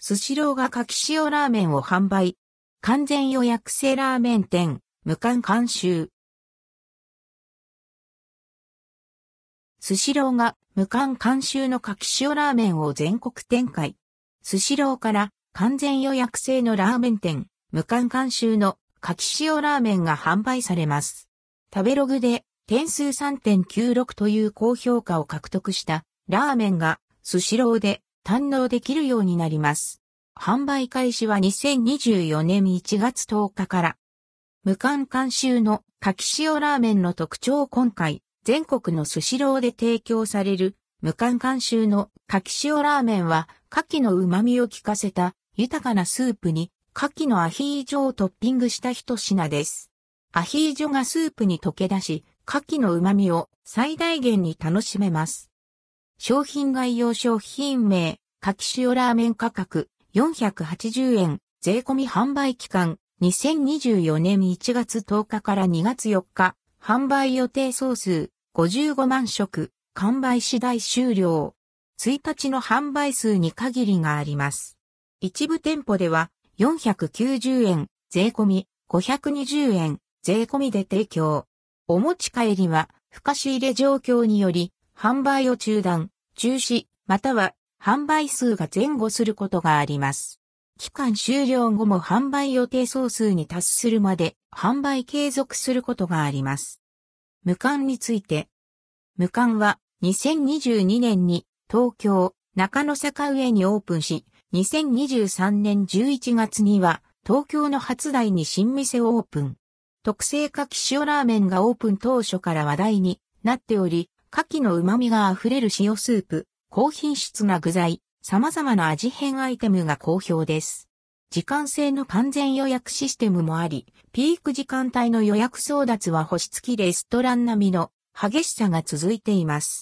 スシローが柿塩ラーメンを販売。完全予約制ラーメン店、無冠監修。スシローが無冠監修の柿塩ラーメンを全国展開。スシローから完全予約制のラーメン店、無冠監修の柿塩ラーメンが販売されます。食べログで点数3.96という高評価を獲得したラーメンがスシローで堪能できるようになります。販売開始は2024年1月10日から。無冠監修の柿塩ラーメンの特徴今回、全国のスシローで提供される無冠監修の柿塩ラーメンは、牡蠣の旨味を効かせた豊かなスープに牡蠣のアヒージョをトッピングした一品です。アヒージョがスープに溶け出し、牡蠣の旨味を最大限に楽しめます。商品概要商品名、柿塩ラーメン価格480円、税込み販売期間2024年1月10日から2月4日、販売予定総数55万食、完売次第終了。1日の販売数に限りがあります。一部店舗では490円、税込み520円、税込みで提供。お持ち帰りは、不可仕入れ状況により、販売を中断、中止、または販売数が前後することがあります。期間終了後も販売予定総数に達するまで販売継続することがあります。無冠について。無冠は2022年に東京中野坂上にオープンし、2023年11月には東京の初台に新店をオープン。特製牡蠣塩ラーメンがオープン当初から話題になっており、牡蠣の旨味が溢れる塩スープ、高品質な具材、様々な味変アイテムが好評です。時間制の完全予約システムもあり、ピーク時間帯の予約争奪は星付きレストラン並みの激しさが続いています。